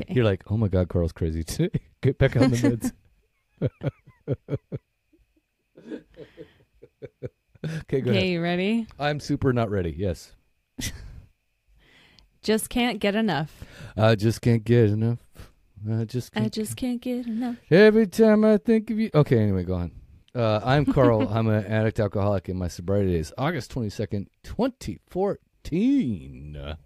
Okay. You're like, oh my god, Carl's crazy today. Get back on the meds. okay, go Okay, you ready? I'm super not ready. Yes, Just can't get enough. I just can't get enough. I just can't I just can't get enough. Every time I think of you. Okay, anyway, go on. Uh, I'm Carl. I'm an addict alcoholic in my sobriety days. August 22nd, 2014.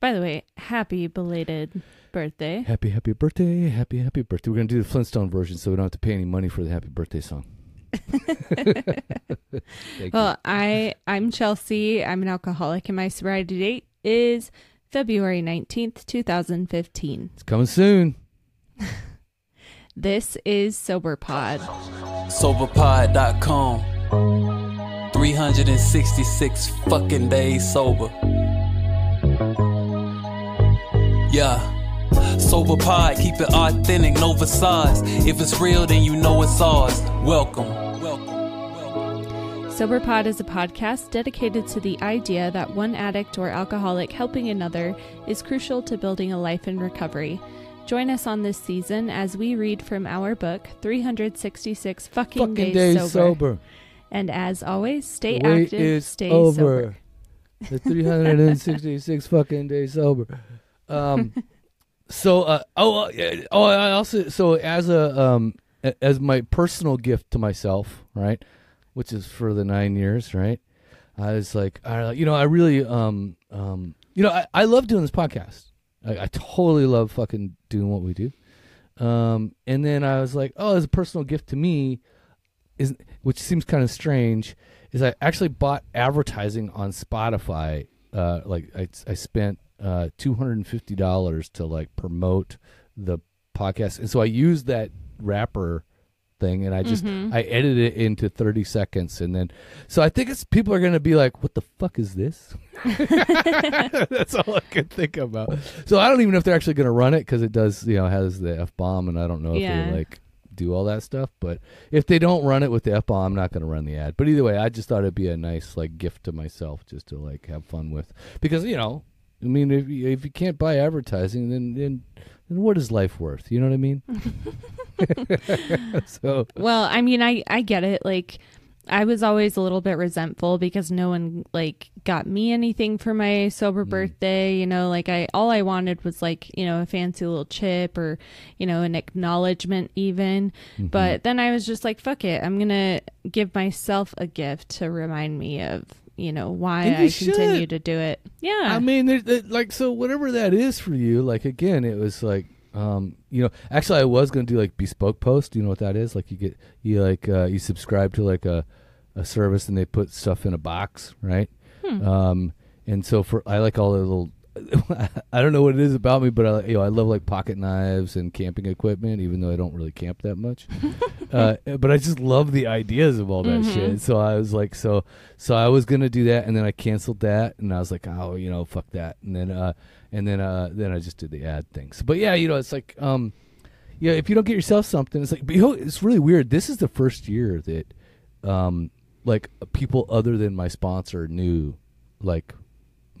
By the way, happy belated birthday. Happy, happy birthday. Happy, happy birthday. We're going to do the Flintstone version so we don't have to pay any money for the happy birthday song. Thank Well, I I'm Chelsea. I'm an alcoholic and my sobriety date is February 19th, 2015. It's coming soon. This is Sober Pod. Soberpod.com. 366 fucking days sober. Yeah. Soberpod, keep it authentic, no facades. If it's real, then you know it's ours. Welcome. Welcome. Sober Pod is a podcast dedicated to the idea that one addict or alcoholic helping another is crucial to building a life in recovery. Join us on this season as we read from our book, 366 Fucking, Fucking Days, days sober. sober. And as always, stay wait active, stay over. sober. The 366 fucking days sober. Um, so, uh, oh, uh, oh, I also, so as a, um, as my personal gift to myself, right, which is for the nine years, right, I was like, I, you know, I really, um, um, you know, I, I love doing this podcast. I, I totally love fucking doing what we do. Um, and then I was like, oh, as a personal gift to me, is which seems kind of strange, is I actually bought advertising on Spotify. Uh, like I, I spent uh, two hundred and fifty dollars to like promote the podcast, and so I used that wrapper thing, and I just Mhm. I edited it into thirty seconds, and then so I think it's people are gonna be like, "What the fuck is this?" That's all I could think about. So I don't even know if they're actually gonna run it because it does, you know, has the f bomb, and I don't know if Yeah. they like do all that stuff. But if they don't run it with the f bomb, I'm not gonna run the ad. But either way, I just thought it'd be a nice like gift to myself just to like have fun with because you know, I mean, if you, if you can't buy advertising, then then then what is life worth? You know what I mean? so Well, I mean, I I get it. Like, I was always a little bit resentful because no one like got me anything for my sober Mm. birthday. You know, like I all I wanted was like you know a fancy little chip or you know an acknowledgement even. Mm-hmm. But then I was just like, fuck it, I'm gonna give myself a gift to remind me of you know why And I continue should. to do it. Yeah, I mean, there, there- like, so whatever that is for you, like, again, it was like, um, you know, actually, I was going to do like bespoke post. You know what that is? Like, you get, you like, uh, you subscribe to like a, a service and they put stuff in a box, right? Um, and so for, I like all the little, I don't know what it is about me, but I, you know, I love like pocket knives and camping equipment, even though I don't really camp that much. uh, but I just love the ideas of all that Mhm. shit. So I was like, so, so I was gonna do that, and then I canceled that, and I was like, oh, you know, fuck that, and then, uh, and then, uh, then I just did the ad things. But yeah, you know, it's like, um, yeah, if you don't get yourself something, it's like, but, you know, it's really weird. This is the first year that, um, like people other than my sponsor knew, like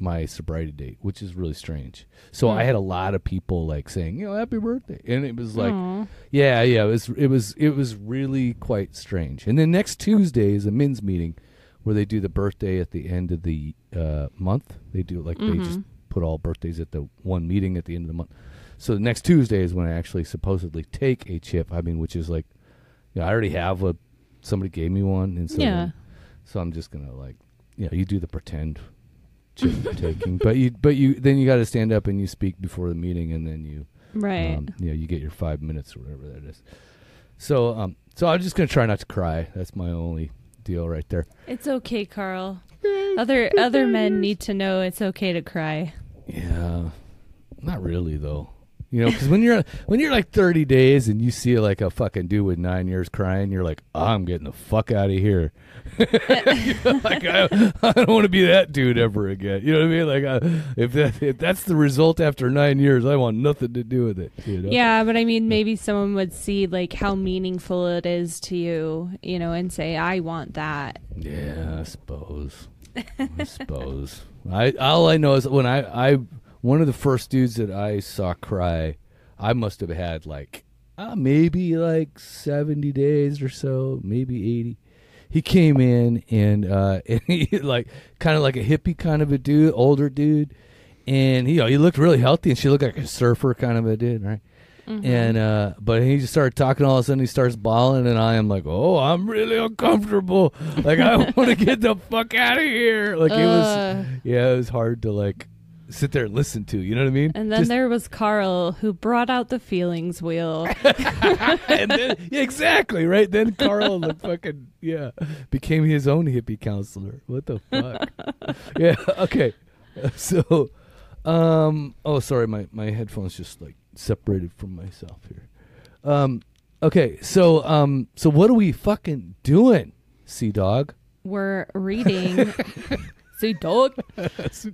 my sobriety date, which is really strange. So Hmm. I had a lot of people like saying, you know, happy birthday, and it was like, Aw. yeah, yeah, it was it was it was really quite strange. And then next Tuesday is a men's meeting where they do the birthday at the end of the uh, month. They do like they just put all birthdays at the one meeting at the end of the month. So the next Tuesday is when I actually supposedly take a chip. I mean, which is like, you know, I already have a somebody gave me one, and so Yeah. then- so I'm just gonna like, you know, you do the pretend taking, but you but you then you got to stand up and you speak before the meeting, and then you right. um, you know, you get your five minutes or whatever that is. So, um, so I'm just gonna try not to cry. That's my only deal right there. It's okay, Carl. Other other men need to know it's okay to cry. Yeah, not really though. You know, because when you're when you're like 30 days and you see like a fucking dude with nine years crying, you're like, I'm getting the fuck out of here. Like I, I don't want to be that dude ever again. You know what I mean? Like uh, if that if that's the result after nine years, I want nothing to do with it. You know? Yeah, but I mean, maybe someone would see like how meaningful it is to you, you know, and say, "I want that." Yeah, I suppose. I suppose. I all I know is when I I one of the first dudes that I saw cry I must have had like uh, maybe like 70 days or so, maybe 80. He came in and uh and he like kind of like a hippie kind of a dude, older dude. And you know, he looked really healthy and she looked like a surfer kind of a dude, right? Mhm. And uh but he just started talking all of a sudden he starts bawling and I am like, "Oh, I'm really uncomfortable. Like I want to get the fuck out of here." Like it was Uh, yeah, it was hard to like sit there and listen to, you know what I mean? and then Just- there was Carl who brought out the feelings wheel. and then, yeah, exactly, right? Then Carl the fucking yeah became his own hippie counselor. What the fuck? yeah, okay. So um oh sorry, my my headphones just like separated from myself here. Um okay, so um so what are we fucking doing, Sea Dog? We're reading. See, dog.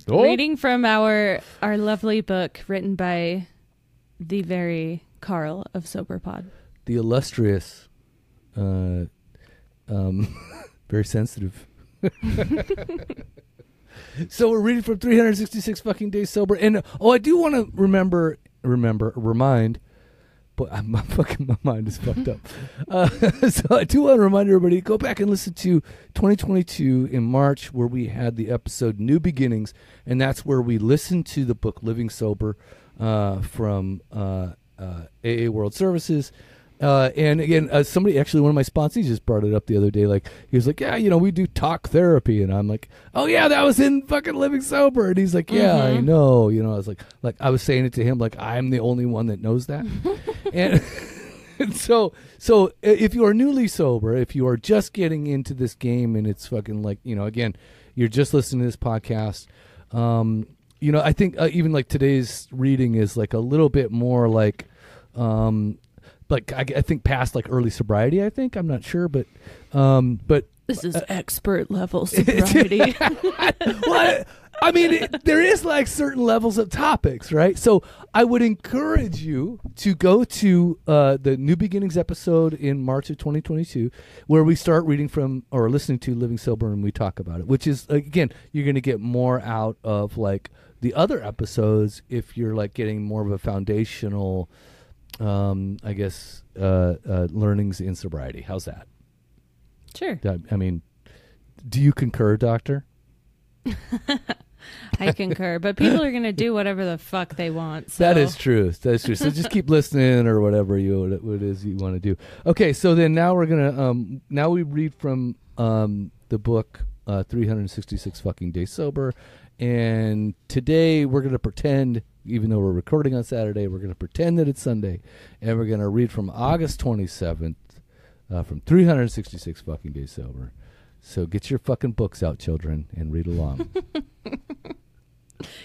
Reading from our our lovely book written by the very Carl of SoberPod. the illustrious uh um very sensitive so we're reading from 366 fucking days sober and oh i do want to remember remember remind but I'm, my fucking my mind is fucked up. Uh, so I do want to remind everybody go back and listen to 2022 in March where we had the episode New Beginnings, and that's where we listened to the book Living Sober uh, from uh, uh, AA World Services. Uh, and again, uh, somebody actually, one of my sponsees just brought it up the other day. Like he was like, "Yeah, you know, we do talk therapy," and I'm like, "Oh yeah, that was in fucking Living Sober." And he's like, "Yeah, I Mhm. know." You know, I was like, like I was saying it to him, like I'm the only one that knows that. and, and so, so if you are newly sober, if you are just getting into this game, and it's fucking like, you know, again, you're just listening to this podcast. Um, you know, I think uh, even like today's reading is like a little bit more like, um, like I, I think past like early sobriety. I think I'm not sure, but, um, but This is expert level sobriety. well, I, I mean, it, there is like certain levels of topics, right? So I would encourage you to go to uh, the New Beginnings episode in March of 2022, where we start reading from or listening to Living Sober and we talk about it, which is, again, you're going to get more out of like the other episodes if you're like getting more of a foundational, um, I guess, uh, uh, learnings in sobriety. How's that? sure. I, I mean, do you concur, Doctor? I concur. But people are going to do whatever the fuck they want. So. That is true. That's true. So just keep listening or whatever you what it is you want to do. Okay, so then now we're gonna um now we read from um the book uh 366 fucking days sober, and today we're gonna pretend even though we're recording on Saturday, we're gonna pretend that it's Sunday, and we're gonna read from August 27th, uh, from 366 fucking days sober. So get your fucking books out, children, and read along.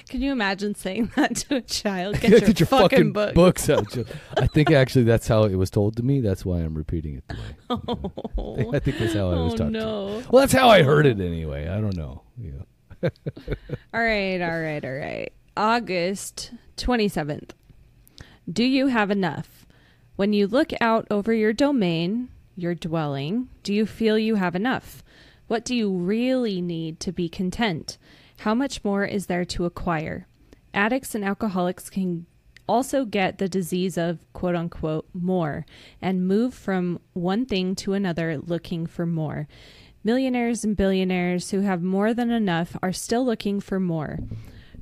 Can you imagine saying that to a child? Get, your, fucking, book. books out. I think actually that's how it was told to me. That's why I'm repeating it. The way. Oh, I think that's how I was oh taught. to. Oh, no. Well, that's how I heard it anyway. I don't know. Yeah. All right, all right, all right. August 27th. Do you have enough? When you look out over your domain, your dwelling, do you feel you have enough? What do you really need to be content? How much more is there to acquire? Addicts and alcoholics can also get the disease of quote unquote more and move from one thing to another looking for more. Millionaires and billionaires who have more than enough are still looking for more.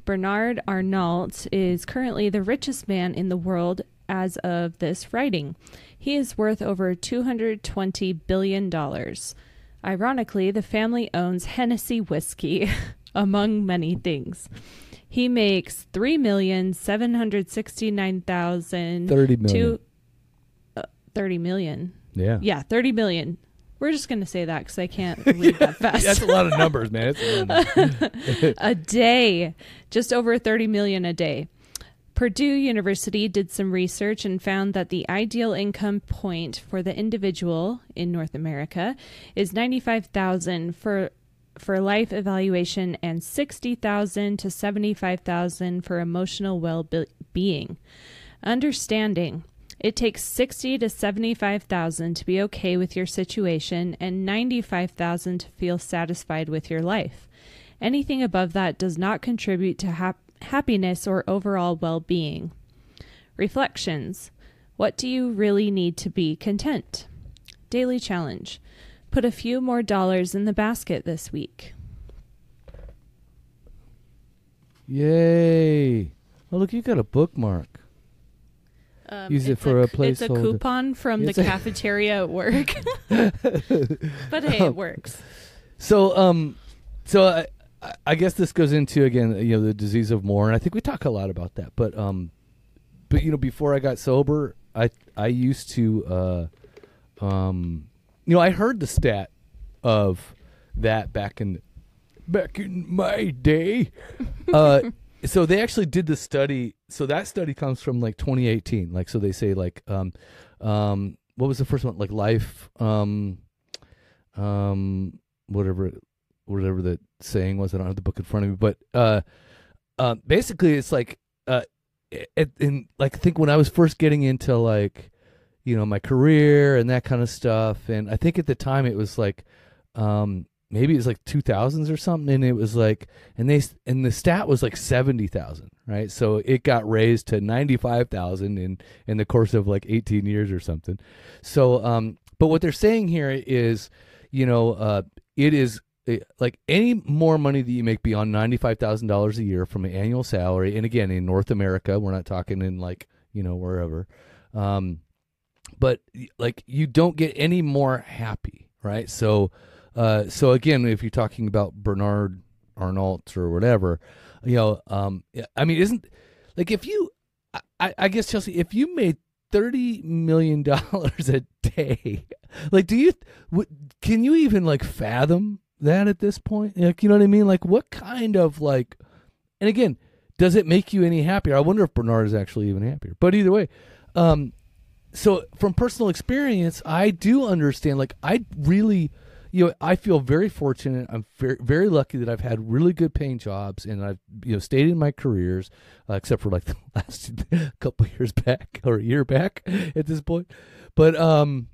Bernard Arnault is currently the richest man in the world as of this writing. He is worth over $220 billion. Ironically, the family owns Hennessy whiskey, among many things. He makes three million seven hundred sixty nine thousand Thirty million. two uh, thirty million. yeah. Yeah, thirty million. We're just gonna say that because I can't read that fast. That's a lot of numbers, man. A numbers. a day, just over 30 million a day. Purdue University did some research and found that the ideal income point for the individual in North America is 95,000 for for life evaluation and 60,000 to 75,000 for emotional well-being. Understanding it takes 60 to 75,000 to be okay with your situation and 95,000 to feel satisfied with your life. Anything above that does not contribute to hap- happiness or overall well being. Reflections What do you really need to be content? Daily challenge Put a few more dollars in the basket this week. Yay! Oh, look, you got a bookmark. Um, Use it for a place. It's a coupon from It's the cafeteria at work. but hey, it works. So, um, so I, I- I guess this goes into again, you know, the disease of more, and I think we talk a lot about that. But, um, but you know, before I got sober, I I used to, uh, um, you know, I heard the stat of that back in back in my day. uh, so they actually did the study. So that study comes from like 2018. Like, so they say like, um, um, what was the first one? Like life, um, um, whatever, whatever the saying was. I don't have the book in front of me, but uh, uh, basically it's like, uh, it, in like I think when I was first getting into like, you know, my career and that kind of stuff, and I think at the time it was like, um, maybe it was like 2000s or something and it was like and they and the stat was like 70,000 right? So it got raised to 95,000 in in the course of like 18 years or something. So um but what they're saying here is you know uh it is uh, like any more money that you make beyond $95,000 a year from an annual salary and again in North America we're not talking in like you know wherever um but like you don't get any more happy right so uh, so again, if you're talking about Bernard Arnault or whatever, you know, um, I mean, isn't like if you, I, I guess Chelsea, if you made thirty million dollars a day, like, do you, w- can you even like fathom that at this point? Like, you know what I mean? Like, what kind of like, and again, does it make you any happier? I wonder if Bernard is actually even happier. But either way, um, so from personal experience, I do understand. Like, I really you know, I feel very fortunate. I'm very, very lucky that I've had really good paying jobs and I've, you know, stayed in my careers, uh, except for like the last couple years back or a year back at this point. But, um,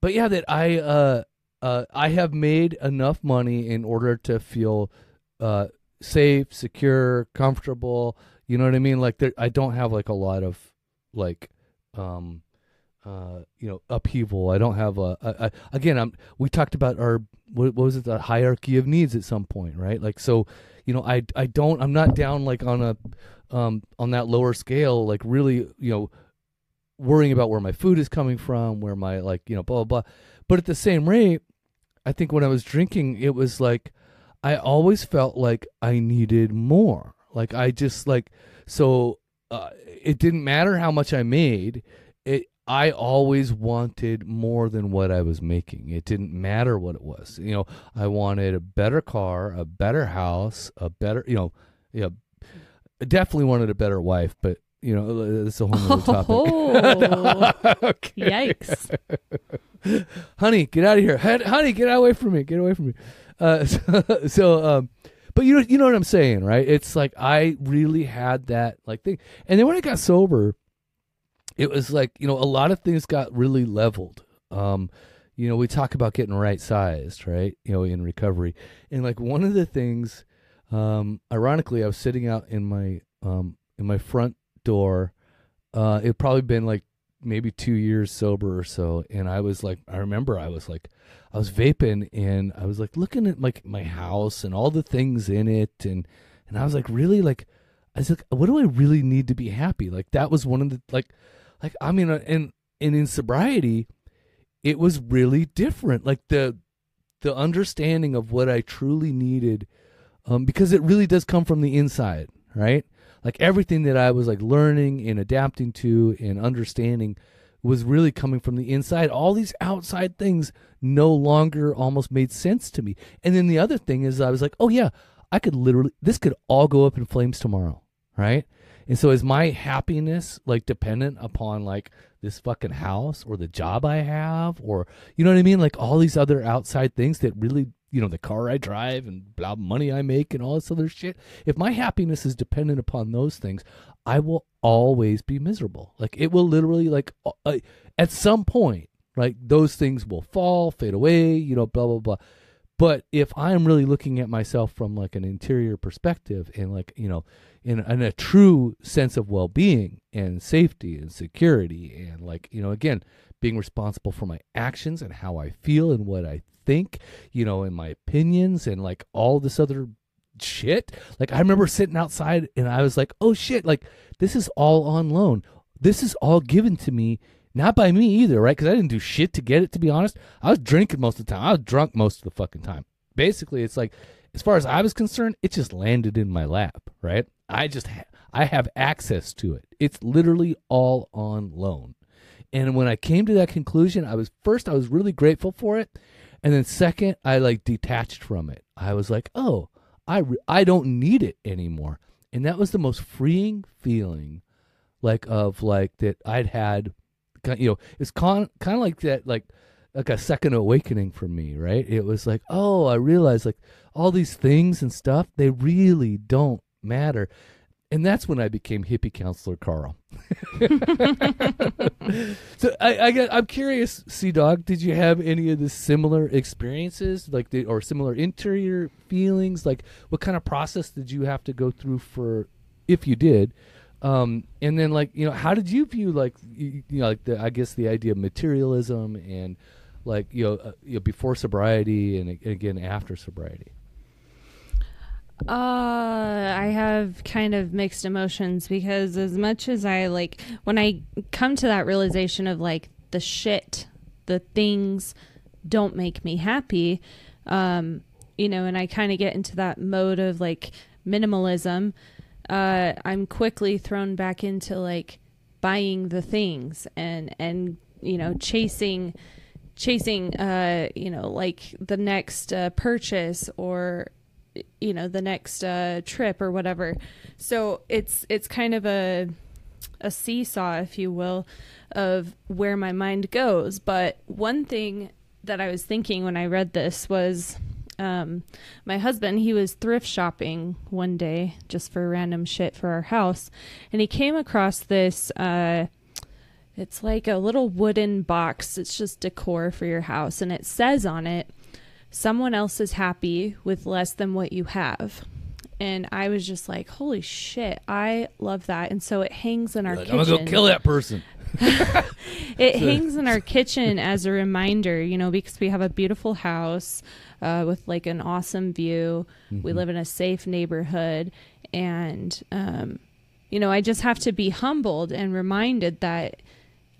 but yeah, that I, uh, uh, I have made enough money in order to feel, uh, safe, secure, comfortable. You know what I mean? Like there, I don't have like a lot of like, um, uh, you know, upheaval. I don't have a, a, a again. I'm. We talked about our what, what was it? The hierarchy of needs at some point, right? Like so, you know, I I don't. I'm not down like on a, um, on that lower scale. Like really, you know, worrying about where my food is coming from, where my like, you know, blah blah. blah. But at the same rate, I think when I was drinking, it was like I always felt like I needed more. Like I just like so. Uh, it didn't matter how much I made. I always wanted more than what I was making. It didn't matter what it was. You know, I wanted a better car, a better house, a better, you know, I definitely wanted a better wife, but you know, it's a whole other topic. Oh, Okay. yikes. honey, get out of here. Honey, get away from me. Get away from me. Uh, so, so, um, but you know, you know what I'm saying, right? It's like I really had that like thing, and then when I got sober, it was like you know a lot of things got really leveled. Um, you know, we talk about getting right sized, right? You know, in recovery, and like one of the things, um, ironically, I was sitting out in my um in my front door. Uh, it probably been like maybe two years sober or so, and I was like, I remember I was like, I was vaping, and I was like looking at like my house and all the things in it, and and I was like, really like, I was like, what do I really need to be happy? Like that was one of the like, like I mean, uh, and and in sobriety, it was really different. Like the the understanding of what I truly needed, um, because it really does come from the inside, right? Like everything that I was like learning and adapting to and understanding was really coming from the inside. All these outside things no longer almost made sense to me. And then the other thing is, I was like, oh yeah, I could literally, this could all go up in flames tomorrow, right? And so is my happiness like dependent upon like this fucking house or the job I have or you know what I mean? Like all these other outside things that really you know, the car I drive and blah money I make and all this other shit. If my happiness is dependent upon those things, I will always be miserable. Like it will literally like uh, at some point, like those things will fall, fade away, you know, blah blah blah. But if I'm really looking at myself from like an interior perspective and like, you know, in, in a true sense of well-being and safety and security and like you know again being responsible for my actions and how I feel and what I think, you know, and my opinions and like all this other shit. Like I remember sitting outside and I was like, "Oh shit, like this is all on loan. This is all given to me not by me either, right? Cuz I didn't do shit to get it to be honest. I was drinking most of the time. I was drunk most of the fucking time. Basically, it's like as far as I was concerned, it just landed in my lap, right? I just ha- I have access to it. It's literally all on loan. And when I came to that conclusion, I was first I was really grateful for it, and then second I like detached from it. I was like, "Oh, I re- I don't need it anymore." And that was the most freeing feeling like of like that I'd had you know, it's con- kind of like that like like a second awakening for me, right? It was like, "Oh, I realized like all these things and stuff, they really don't matter." and that's when I became hippie counselor Carl. so I, I I'm curious, Sea Dog, did you have any of the similar experiences, like the, or similar interior feelings? Like, what kind of process did you have to go through for, if you did? Um, and then, like, you know, how did you view, like, you, you know, like the, I guess the idea of materialism and, like, you know, uh, you know before sobriety and, again after sobriety? Uh, I have kind of mixed emotions because as much as I like when I come to that realization of like the shit, the things don't make me happy, um, you know, and I kind of get into that mode of like minimalism, uh, I'm quickly thrown back into like buying the things and and you know chasing chasing uh you know like the next uh, purchase or you know the next uh, trip or whatever. So it's it's kind of a a seesaw, if you will, of where my mind goes. But one thing that I was thinking when I read this was um, my husband, he was thrift shopping one day just for random shit for our house, and he came across this. Uh, it's like a little wooden box. It's just decor for your house, and it says on it someone else is happy with less than what you have. And I was just like, holy shit, I love that. And so it hangs in our like, kitchen. I'm gonna go kill that person. it hangs in our kitchen as a reminder, you know, because we have a beautiful house uh, with like an awesome view. Mm-hmm. We live in a safe neighborhood. And, um, you know, I just have to be humbled and reminded that,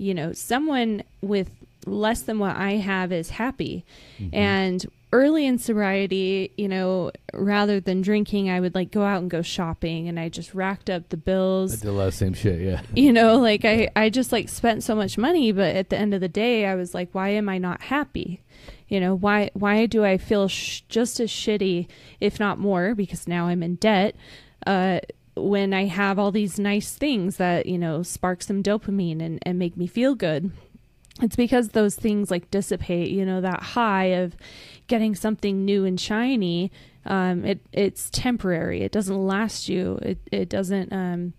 you know, someone with less than what I have is happy. Mm-hmm. And early in sobriety, you know, rather than drinking, I would like go out and go shopping and I just racked up the bills. I did a lot of same shit, yeah. You know, like I, I just like spent so much money, but at the end of the day, I was like, why am I not happy? You know, why, why do I feel sh- just as shitty, if not more, because now I'm in debt, uh, when I have all these nice things that, you know, spark some dopamine and, and make me feel good it's because those things like dissipate you know that high of getting something new and shiny um, it it's temporary. It doesn't last you. It it doesn't um,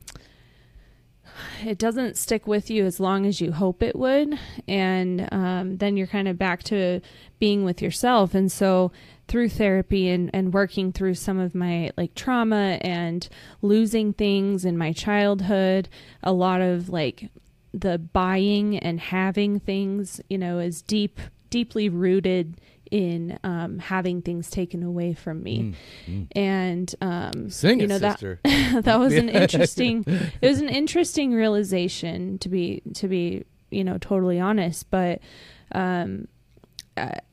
it doesn't stick with you as long as you hope it would. And um, then you're kind of back to being with yourself. And so through therapy and, and working through some of my like trauma and losing things in my childhood a lot of like the buying and having things, you know, is deep, deeply rooted in um, having things taken away from me. Mm, mm. And um, Sing you know sister. that that was an interesting. it was an interesting realization to be to be you know totally honest, but. Um,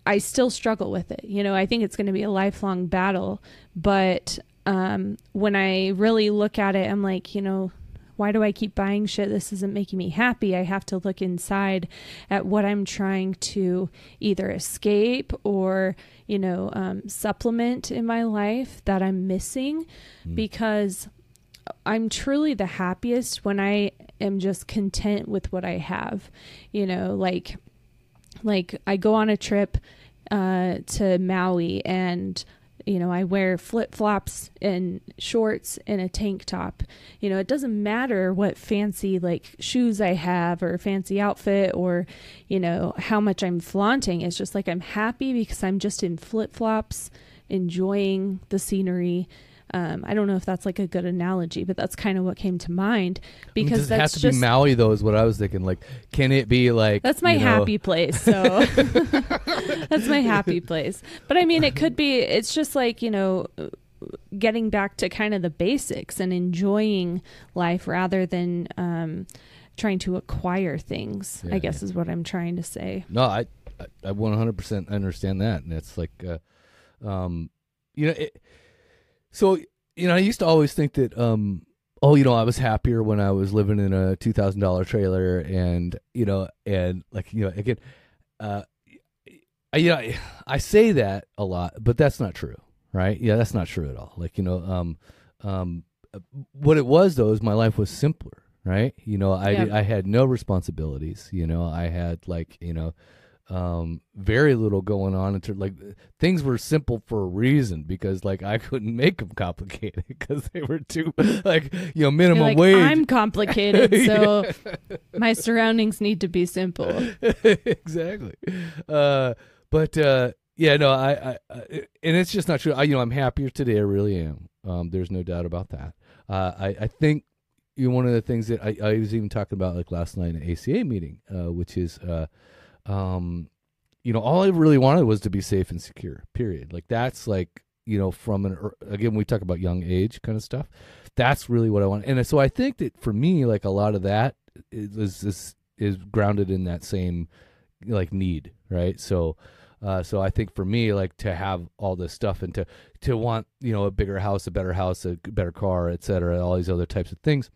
I still struggle with it. You know, I think it's going to be a lifelong battle. But um, when I really look at it, I'm like, you know, why do I keep buying shit? This isn't making me happy. I have to look inside at what I'm trying to either escape or, you know, um, supplement in my life that I'm missing mm. because I'm truly the happiest when I am just content with what I have. You know, like, like I go on a trip uh, to Maui and you know, I wear flip flops and shorts and a tank top. You know, it doesn't matter what fancy like shoes I have or fancy outfit or, you know, how much I'm flaunting. It's just like I'm happy because I'm just in flip flops, enjoying the scenery. Um, I don't know if that's like a good analogy, but that's kind of what came to mind because Does it have to just be Maui though? Is what I was thinking. Like, can it be like that's my you know- happy place. So that's my happy place. But I mean, it could be. It's just like you know. Getting back to kind of the basics and enjoying life rather than um, trying to acquire things. Yeah, I guess is what I'm trying to say. No, I I- I 100% understand that, and it's like, uh, um, you know, it, so you know, I used to always think that, um, oh, you know, I was happier when I was living in a two thousand dollar trailer, and you know, and like you know, again, uh, I, you know, I say that a lot, but that's not true, right? Yeah, that's not true at all. Like you know, um, um, what it was though is my life was simpler, right? You know, I Yeah. I had no responsibilities. You know, I had like you know, um, very little going on. In terms like things were simple for a reason because like I couldn't make them complicated because they were too like you know minimum like, wage. I'm complicated, so my surroundings need to be simple. exactly. Uh, but uh, yeah, no, I, I, I, and it's just not true. I, you know, I'm happier today. I really am. Um, there's no doubt about that. Uh, I, I think you know, one of the things that I, I was even talking about like last night in an ACA meeting, uh, which is, uh, um, you know, all I really wanted was to be safe and secure. Period. Like that's like you know from an again we talk about young age kind of stuff. That's really what I want, and so I think that for me, like a lot of that is is is grounded in that same like need, right? So. Uh, so I think for me, like to have all this stuff and to to want you know a bigger house, a better house, a better car, et cetera, all these other types of things,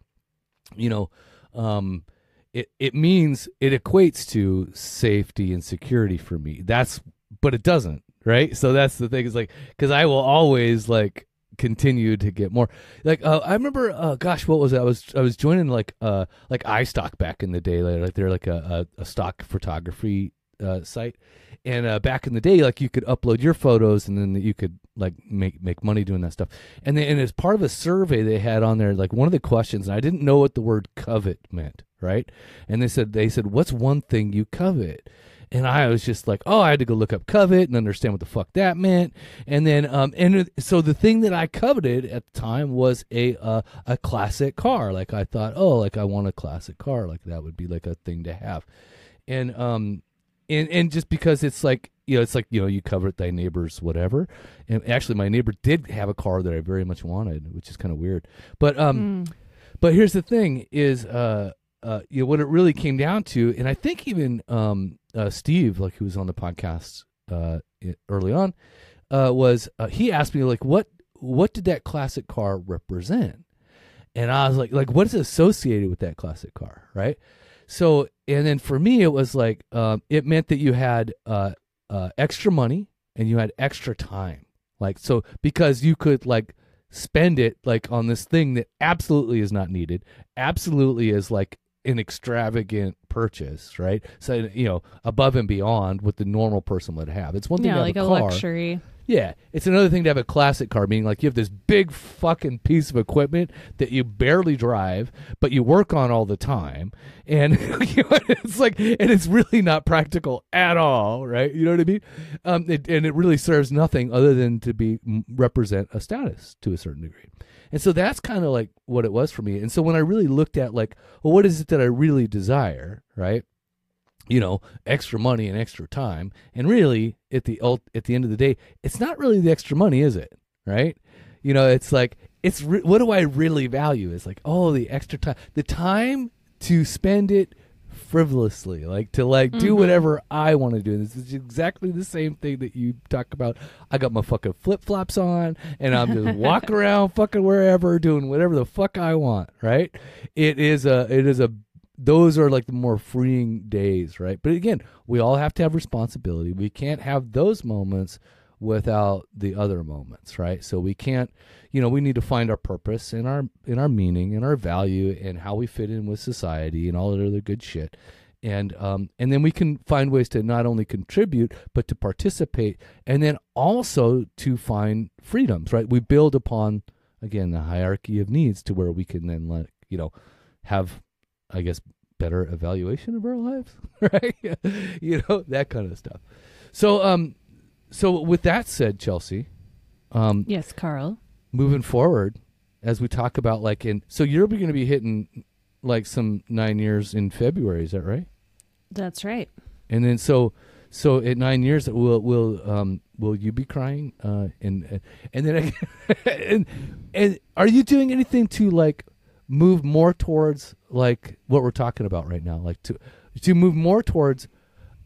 you know, um, it it means it equates to safety and security for me. That's but it doesn't, right? So that's the thing. Is like because I will always like continue to get more. Like uh, I remember uh, gosh what was it? I was I was joining like uh like iStock back in the day. Like, like they're like a, a, a stock photography uh, site. And uh, back in the day like you could upload your photos and then you could like make make money doing that stuff and then and as part of a survey they had on there like one of the questions and I didn't know what the word covet meant right and they said they said what's one thing you covet and I was just like, oh, I had to go look up covet and understand what the fuck that meant. And then, um, and so the thing that I coveted at the time was a uh, a classic car. Like I thought, oh, like I want a classic car. Like that would be like a thing to have. And um, and and just because it's like you know, it's like you know, you covet thy neighbor's whatever. And actually, my neighbor did have a car that I very much wanted, which is kind of weird. But um, Mm. but here's the thing: is uh, uh, you know what it really came down to, and I think even um, uh, Steve, like who was on the podcast uh, early on, uh, was uh, he asked me like, what what did that classic car represent? And I was like, like what is associated with that classic car, right? So, and then for me, it was like um, it meant that you had uh, uh, extra money and you had extra time, like so because you could like spend it like on this thing that absolutely is not needed, absolutely is like an extravagant purchase, right? So you know, above and beyond what the normal person would have. It's one thing Yeah, to have like a a car. luxury. Yeah, it's another thing to have a classic car, meaning like you have this big fucking piece of equipment that you barely drive, but you work on all the time, and you know, it's like, and it's really not practical at all, right? You know what I mean? Um, it, and it really serves nothing other than to be represent a status to a certain degree, and so that's kind of like what it was for me. And so when I really looked at like, well, what is it that I really desire, right? You know, extra money and extra time. And really, at the ult- at the end of the day, it's not really the extra money, is it? Right? You know, it's like it's re- what do I really value? Is like oh, the extra time, the time to spend it frivolously, like to like do Mhm. whatever I want to do. This is exactly the same thing that you talk about. I got my fucking flip flops on, and I'm just walking around fucking wherever, doing whatever the fuck I want. Right? It is a it is a those are like the more freeing days, right? But again, we all have to have responsibility. We can't have those moments without the other moments, right? So we can't, you know, we need to find our purpose and our in our meaning and our value and how we fit in with society and all that other good shit. And um and then we can find ways to not only contribute but to participate and then also to find freedoms, right? We build upon again the hierarchy of needs to where we can then let, you know, have I guess better evaluation of our lives, right? you know that kind of stuff. So, um, so with that said, Chelsea, um, Yes, Carl. moving forward as we talk about like in so you're going to be hitting like some nine years in February. Is that right? That's right. And then so so at nine years will will um will you be crying uh and and then and and are you doing anything to like move more towards like what we're talking about right now like to to move more towards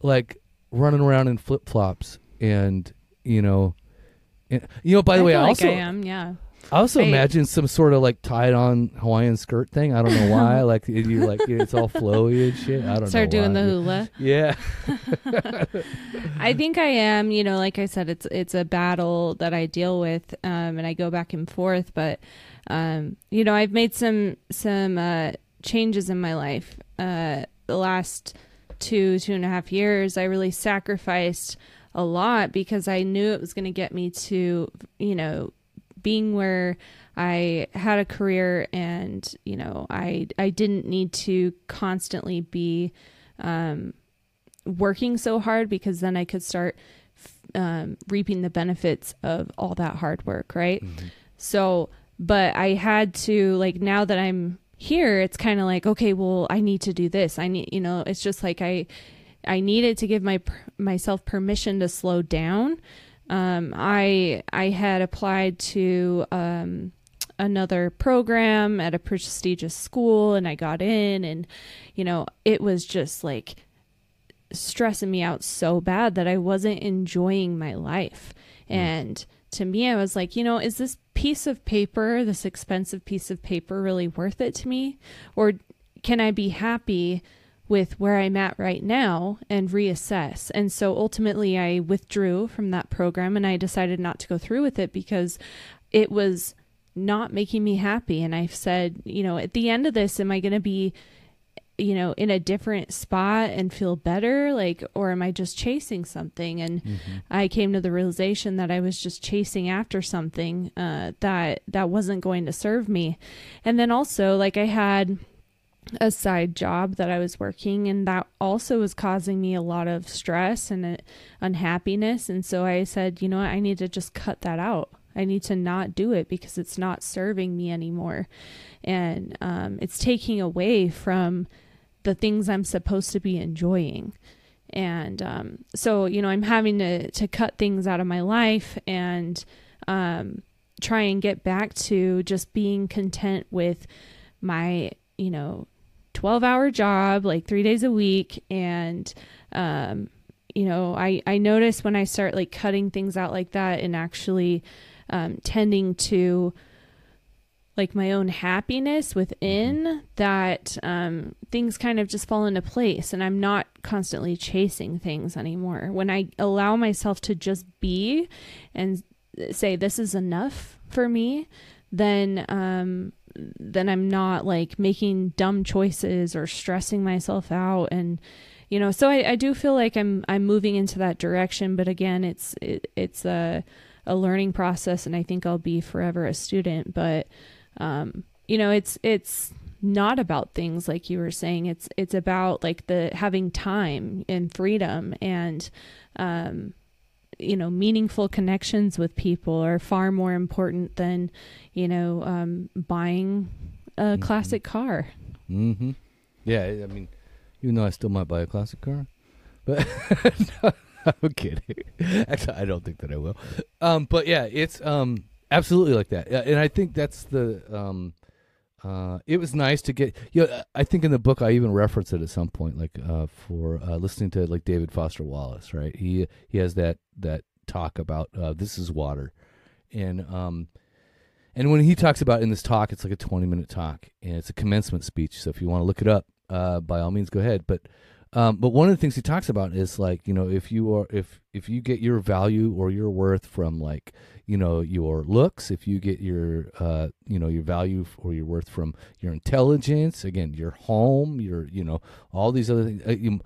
like running around in flip flops and you know and, you know by the I way feel I like also I am. Yeah. I also I- imagine some sort of like tied on Hawaiian skirt thing. I don't know why. like you like it's all flowy and shit. I don't Start doing why. the hula. Yeah. I think I am. You know, like I said, it's it's a battle that I deal with, um, and I go back and forth. But um, you know, I've made some some uh, changes in my life. Uh, the last two two and a half years, I really sacrificed a lot because I knew it was going to get me to you know being where I had a career and you know I I didn't need to constantly be um, working so hard because then I could start um, reaping the benefits of all that hard work, right? So, but I had to like now that I'm here, it's kind of like okay, well, I need to do this. I need, you know, it's just like I I needed to give my myself permission to slow down. Um, I I had applied to um, another program at a prestigious school, and I got in, and you know, it was just like stressing me out so bad that I wasn't enjoying my life. And to me, I was like, you know, is this piece of paper, this expensive piece of paper, really worth it to me? Or can I be happy with where I'm at right now and reassess? And so ultimately, I withdrew from that program and I decided not to go through with it because it was not making me happy. And I've said, you know, at the end of this, am I going to be you know in a different spot and feel better like or am i just chasing something? And i came to the realization that i was just chasing after something uh, that that wasn't going to serve me. And then also like i had a side job that i was working and that also was causing me a lot of stress and uh, unhappiness. And so i said you know what? I need to just cut that out. I need to not do it because it's not serving me anymore. And um, it's taking away from the things I'm supposed to be enjoying. And um, so, you know, I'm having to, to cut things out of my life and um, try and get back to just being content with my, you know, 12 hour job, like three days a week. And, um, you know, I, I notice when I start like cutting things out like that and actually um, tending to like my own happiness within that um, things kind of just fall into place and i'm not constantly chasing things anymore. When i allow myself to just be and say this is enough for me then um, then i'm not like making dumb choices or stressing myself out and you know so I, I do feel like i'm i'm moving into that direction but again it's it, it's a a learning process and I think I'll be forever a student but um you know it's it's not about things like you were saying it's it's about like the having time and freedom and um you know meaningful connections with people are far more important than you know um buying a Mhm. classic car Mm-hmm. Yeah, I mean, even though I still might buy a classic car, but I'm kidding. Actually, I don't think that I will. Um, but yeah, it's um absolutely like that, and I think that's the um. Uh, it was nice to get. You know, I think in the book I even reference it at some point, like uh, for uh, listening to like David Foster Wallace, right? He he has that that talk about uh, this is water, and um, and when he talks about in this talk, it's like a 20 minute talk and it's a commencement speech. So if you want to look it up, uh, by all means, go ahead. But, um, but one of the things he talks about is like, you know, if you are, if, if you get your value or your worth from like, you know, your looks, if you get your, uh, you know, your value or your worth from your intelligence, again, your home, your, you know, all these other things, uh, you,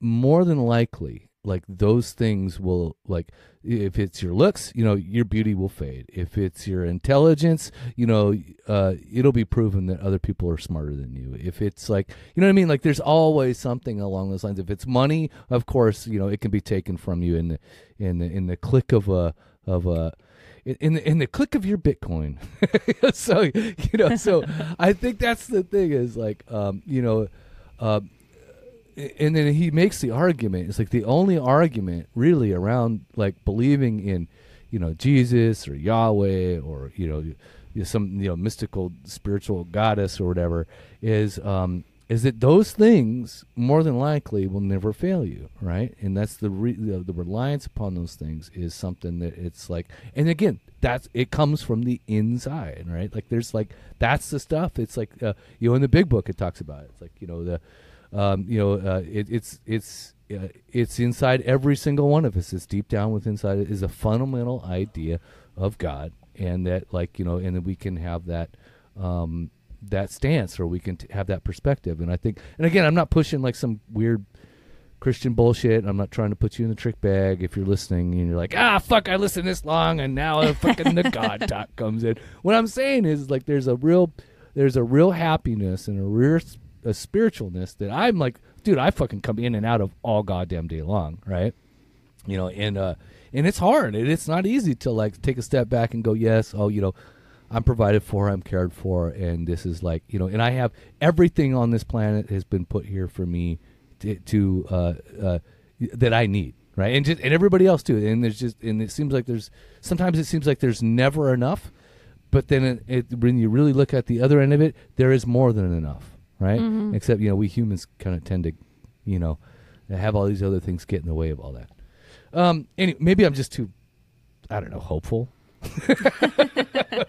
more than likely, like those things will like if it's your looks you know your beauty will fade. If it's your intelligence you know uh it'll be proven that other people are smarter than you. If it's like you know what i mean? Like there's always something along those lines. If it's money of course you know it can be taken from you in the in the in the click of a of a in, the in the click of your Bitcoin. so you know, so I think that's the thing is like, um, you know, uh, and then he makes the argument. It's like the only argument really around like believing in, you know, Jesus or Yahweh or you know, some you know mystical spiritual goddess or whatever is um, is that those things more than likely will never fail you, right? And that's the re- the, the reliance upon those things is something that it's like, and again, that's it comes from the inside, right? Like there's like that's the stuff. It's like uh, you know in the big book it talks about it. It's like you know the um, you know uh, it, it's it's uh, it's inside every single one of us. It's deep down within inside is a fundamental idea of God, and that like you know, and that we can have that. Um, that stance or we can t- have that perspective and i think and again i'm not pushing like some weird christian bullshit i'm not trying to put you in the trick bag if you're listening and you're like ah fuck i listened this long and now the fucking the god talk comes in what i'm saying is like there's a real there's a real happiness and a real a spiritualness that i'm like dude i fucking come in and out of all goddamn day long right you know and uh and it's hard and it's not easy to like take a step back and go yes oh you know I'm provided for, I'm cared for, and this is like you know, and I have everything on this planet has been put here for me to, to uh, uh, that I need, right? And just and everybody else too. And there's just and it seems like there's sometimes it seems like there's never enough, but then it, it, when you really look at the other end of it, there is more than enough, right? Mm-hmm. Except you know we humans kind of tend to, you know, have all these other things get in the way of all that. Um, anyway, maybe I'm just too, I don't know, hopeful.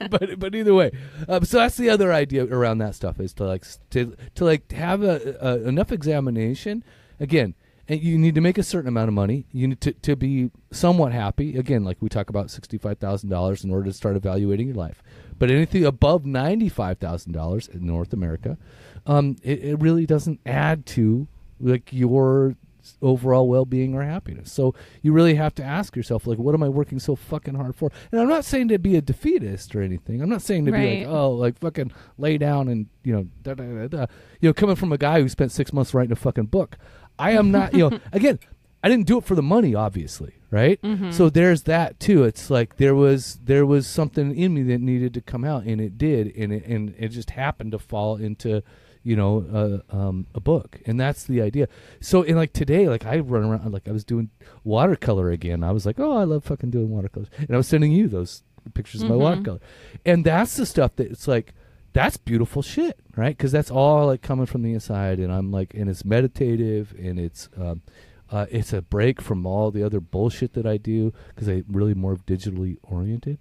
but but either way, um, so that's the other idea around that stuff is to like to to like have a, a enough examination. Again, and you need to make a certain amount of money. You need to to be somewhat happy. Again, like we talk about sixty five thousand dollars in order to start evaluating your life. But anything above ninety five thousand dollars in North America, um, it, it really doesn't add to like your overall well-being or happiness. So you really have to ask yourself, like, what am I working so fucking hard for? And I'm not saying to be a defeatist or anything. I'm not saying to Right. be like, oh, like fucking lay down and you know, da, da, da, da. you know, coming from a guy who spent six months writing a fucking book. I am not, you know, again, I didn't do it for the money, obviously, right? Mm-hmm. So there's that too. It's like there was there was something in me that needed to come out, and it did, and it and it just happened to fall into you know uh, um, a book, and that's the idea. So in like today, like I run around like I was doing watercolor again. I was like, oh, I love fucking doing watercolors, and I was sending you those pictures of my Mhm. watercolor, and that's the stuff that it's like that's beautiful shit, right? Because that's all like coming from the inside, and I'm like, and it's meditative, and it's um, uh, it's a break from all the other bullshit that I do because I'm really more digitally oriented,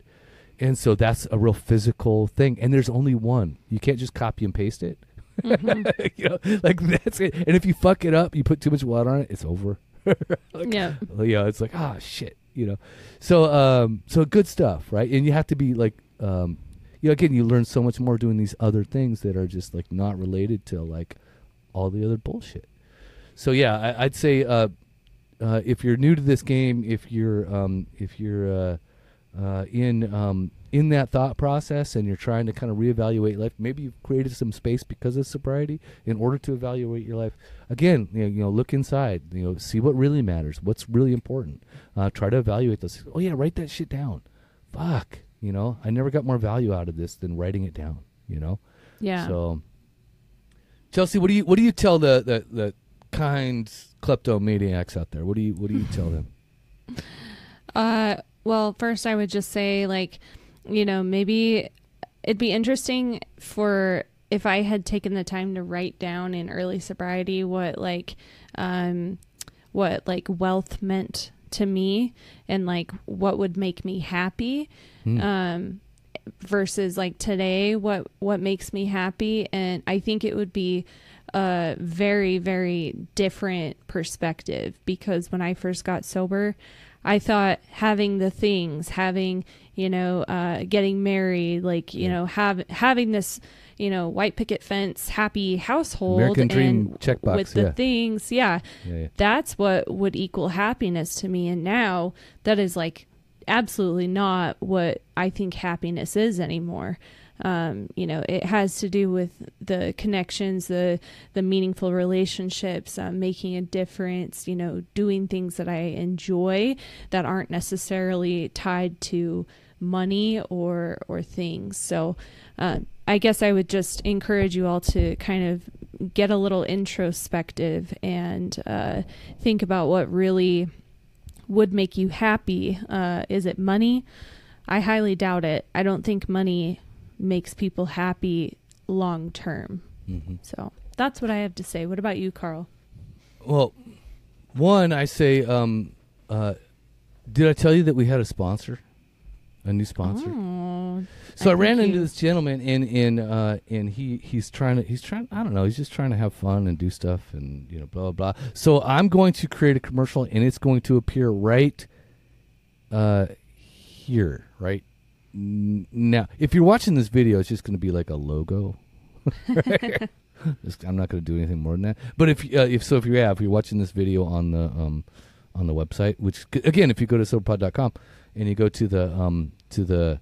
and so that's a real physical thing. And there's only one. You can't just copy and paste it. Mhm. you know, like that's it. And if you fuck it up, you put too much water on it, it's over. Like, yeah. yeah, it's like ah shit, you know. So um, so good stuff, right? And you have to be like um, you know, again, you learn so much more doing these other things that are just like not related to like all the other bullshit. So yeah, I, I'd say uh, uh, if you're new to this game, if you're um, if you're uh, uh, in um, in that thought process and you're trying to kind of reevaluate life, maybe you've created some space because of sobriety in order to evaluate your life. Again, you know, you know look inside, you know, see what really matters, what's really important. Uh, try to evaluate those. Oh yeah, write that shit down. Fuck, you know, I never got more value out of this than writing it down. You know. Yeah. So, Chelsea, what do you what do you tell the the, the kind kleptomaniacs out there? What do you what do you tell them? Uh, well, first I would just say like, you know, maybe it'd be interesting for if I had taken the time to write down in early sobriety what like, um, what like wealth meant to me and like what would make me happy. Hmm. Um, versus like today what what makes me happy and i think it would be a very very different perspective because when i first got sober i thought having the things having you know uh getting married like you Yeah. know have having this you know white picket fence happy household American dream and checkbox, with the yeah. things yeah, yeah. that's what would equal happiness to me and now that is like absolutely not what i think happiness is anymore um, you know it has to do with the connections the the meaningful relationships um, making a difference you know doing things that i enjoy that aren't necessarily tied to money or or things. So uh, I guess I would just encourage you all to kind of get a little introspective and uh, think about what really would make you happy. Uh, is it money? I highly doubt it. I don't think money makes people happy long term. Mm-hmm. So that's what I have to say. What about you, Carl? Well, one, I say, um, uh, did I tell you that we had a sponsor, a new sponsor? Oh, So I, I ran into this gentleman, and and uh, and he he's trying to he's trying I don't know he's just trying to have fun and do stuff and you know blah blah blah. So I'm going to create a commercial, and it's going to appear right uh, here, right now. If you're watching this video, it's just going to be like a logo. Just- I'm not going to do anything more than that. But if uh, if so, if you have, if you're watching this video on the um on the website, which again, if you go to soberpod.com and you go to the um to the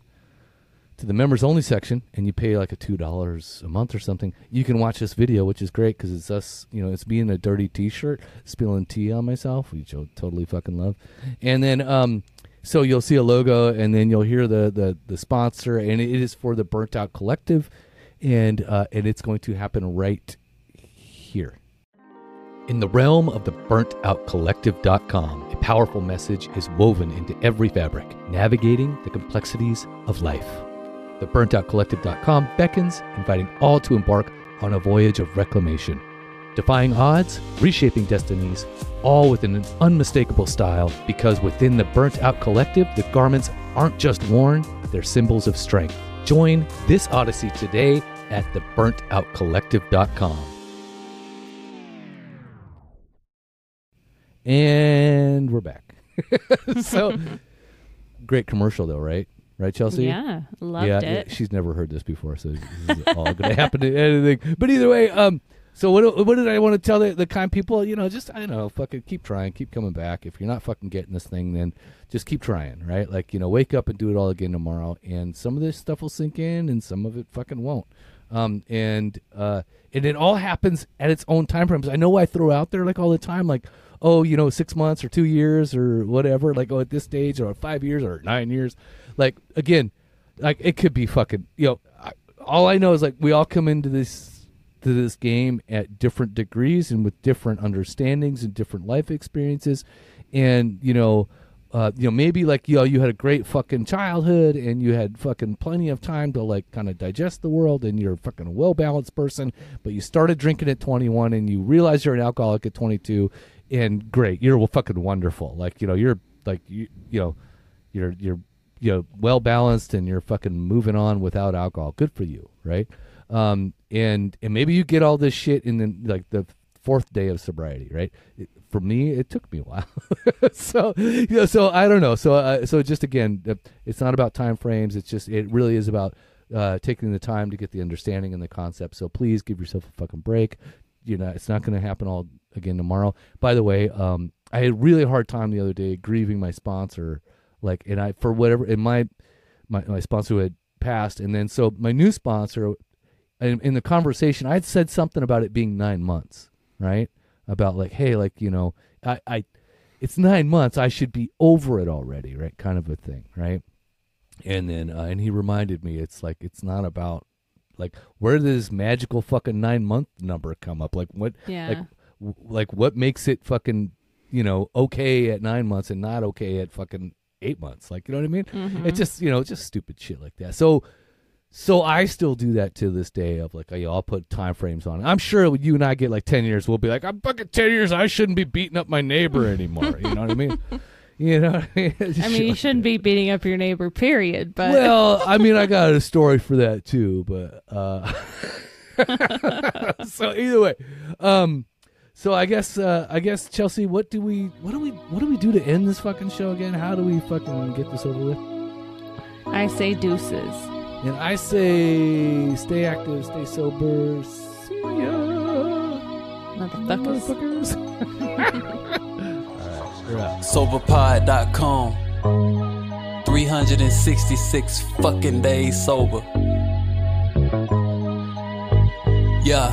to the members only section and you pay like a two dollars a month or something, you can watch this video, which is great because it's us. You know, it's me in a dirty T-shirt spilling tea on myself, which I totally fucking love. And then um, so you'll see a logo, and then you'll hear the the the sponsor, and it is for the Burnt Out Collective, and uh, and it's going to happen right here. In the realm of the burntoutcollective.com, a powerful message is woven into every fabric, navigating the complexities of life. The burntoutcollective.com beckons, inviting all to embark on a voyage of reclamation, defying odds, reshaping destinies, all within an unmistakable style because within the Burnt Out Collective, the garments aren't just worn, they're symbols of strength. Join this odyssey today at the burntoutcollective.com. And we're back. so great commercial though, right? Right, Chelsea? Yeah, loved yeah, it. yeah, she's never heard this before, so this is all going to happen to anything. But either way, um, so what? What did I want to tell the, the kind people? You know, just I don't know, fucking keep trying, keep coming back. If you're not fucking getting this thing, then just keep trying, right? Like you know, wake up and do it all again tomorrow, and some of this stuff will sink in, and some of it fucking won't. Um, and uh, and it all happens at its own time frames. I know I throw out there like all the time, like oh, you know, six months or two years or whatever, like oh, at this stage or five years or nine years. Like again, like it could be fucking. You know, I, all I know is like we all come into this to this game at different degrees and with different understandings and different life experiences, and you know. Uh, you know, maybe like you know, you had a great fucking childhood and you had fucking plenty of time to like kind of digest the world and you're a fucking well balanced person, but you started drinking at 21 and you realize you're an alcoholic at 22, and great, you're fucking wonderful. Like you know, you're like you you know, you're you're you know well balanced and you're fucking moving on without alcohol. Good for you, right? Um, and and maybe you get all this shit in the like the fourth day of sobriety, right? It, for me, it took me a while. so you know, so I don't know. So uh, so just again, uh, it's not about time frames. It's just it really is about uh, taking the time to get the understanding and the concept. So please give yourself a fucking break. You know, it's not going to happen all again tomorrow. By the way, um, I had a really hard time the other day grieving my sponsor. Like, and I for whatever in my my my sponsor had passed, and then so my new sponsor. In, in the conversation, I had said something about it being nine months, right? About like, hey, like you know, I, I, it's nine months. I should be over it already, right? Kind of a thing, right? And then, uh, and he reminded me, it's like it's not about like where did this magical fucking nine month number come up? Like what? Yeah. Like, w- like what makes it fucking you know okay at nine months and not okay at fucking eight months? Like you know what I mean? Mhm. It's just you know just stupid shit like that. So. So I still do that to this day of like, you know, I'll put time frames on it. I'm sure you and I get like 10 years, we'll be like, I'm fucking 10 years. I shouldn't be beating up my neighbor anymore. You know what I mean? You know what I mean? I mean, you shouldn't be beating up your neighbor, period. But Well, I mean, I got a story for that too, but uh so either way, um, so I guess uh I guess Chelsea, what do we what do we what do we do to end this fucking show again? How do we fucking get this over with? I say deuces. And I say, stay active, stay sober. See ya, Motherfuckers. motherfuckers. All right, we're out. Soberpod.com. 366 fucking days sober. Yeah.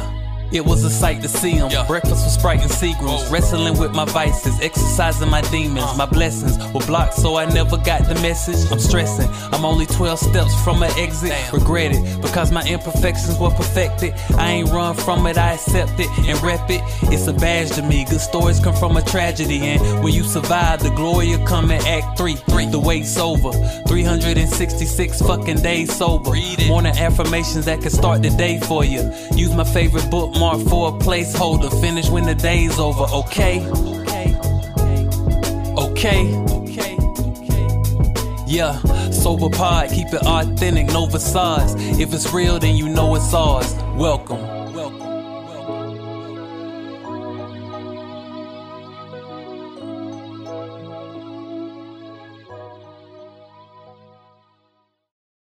It was a sight to see him. Yeah. Breakfast with Sprite and Seagrams. Whoa. Wrestling with my vices. Exercising my demons. Uh. My blessings were blocked, so I never got the message. I'm stressing. I'm only 12 steps from an exit. Damn. Regret it because my imperfections were perfected. I ain't run from it, I accept it and rep it. It's a badge to me. Good stories come from a tragedy. And when you survive, the glory will come in Act 3. Three. The wait's over. 366 fucking days sober. Morning affirmations that can start the day for you. Use my favorite bookmark for a placeholder. Finish when the day's over, okay? Okay. Okay. Yeah, sober pod, keep it authentic, no facades. If it's real, then you know it's ours. Welcome.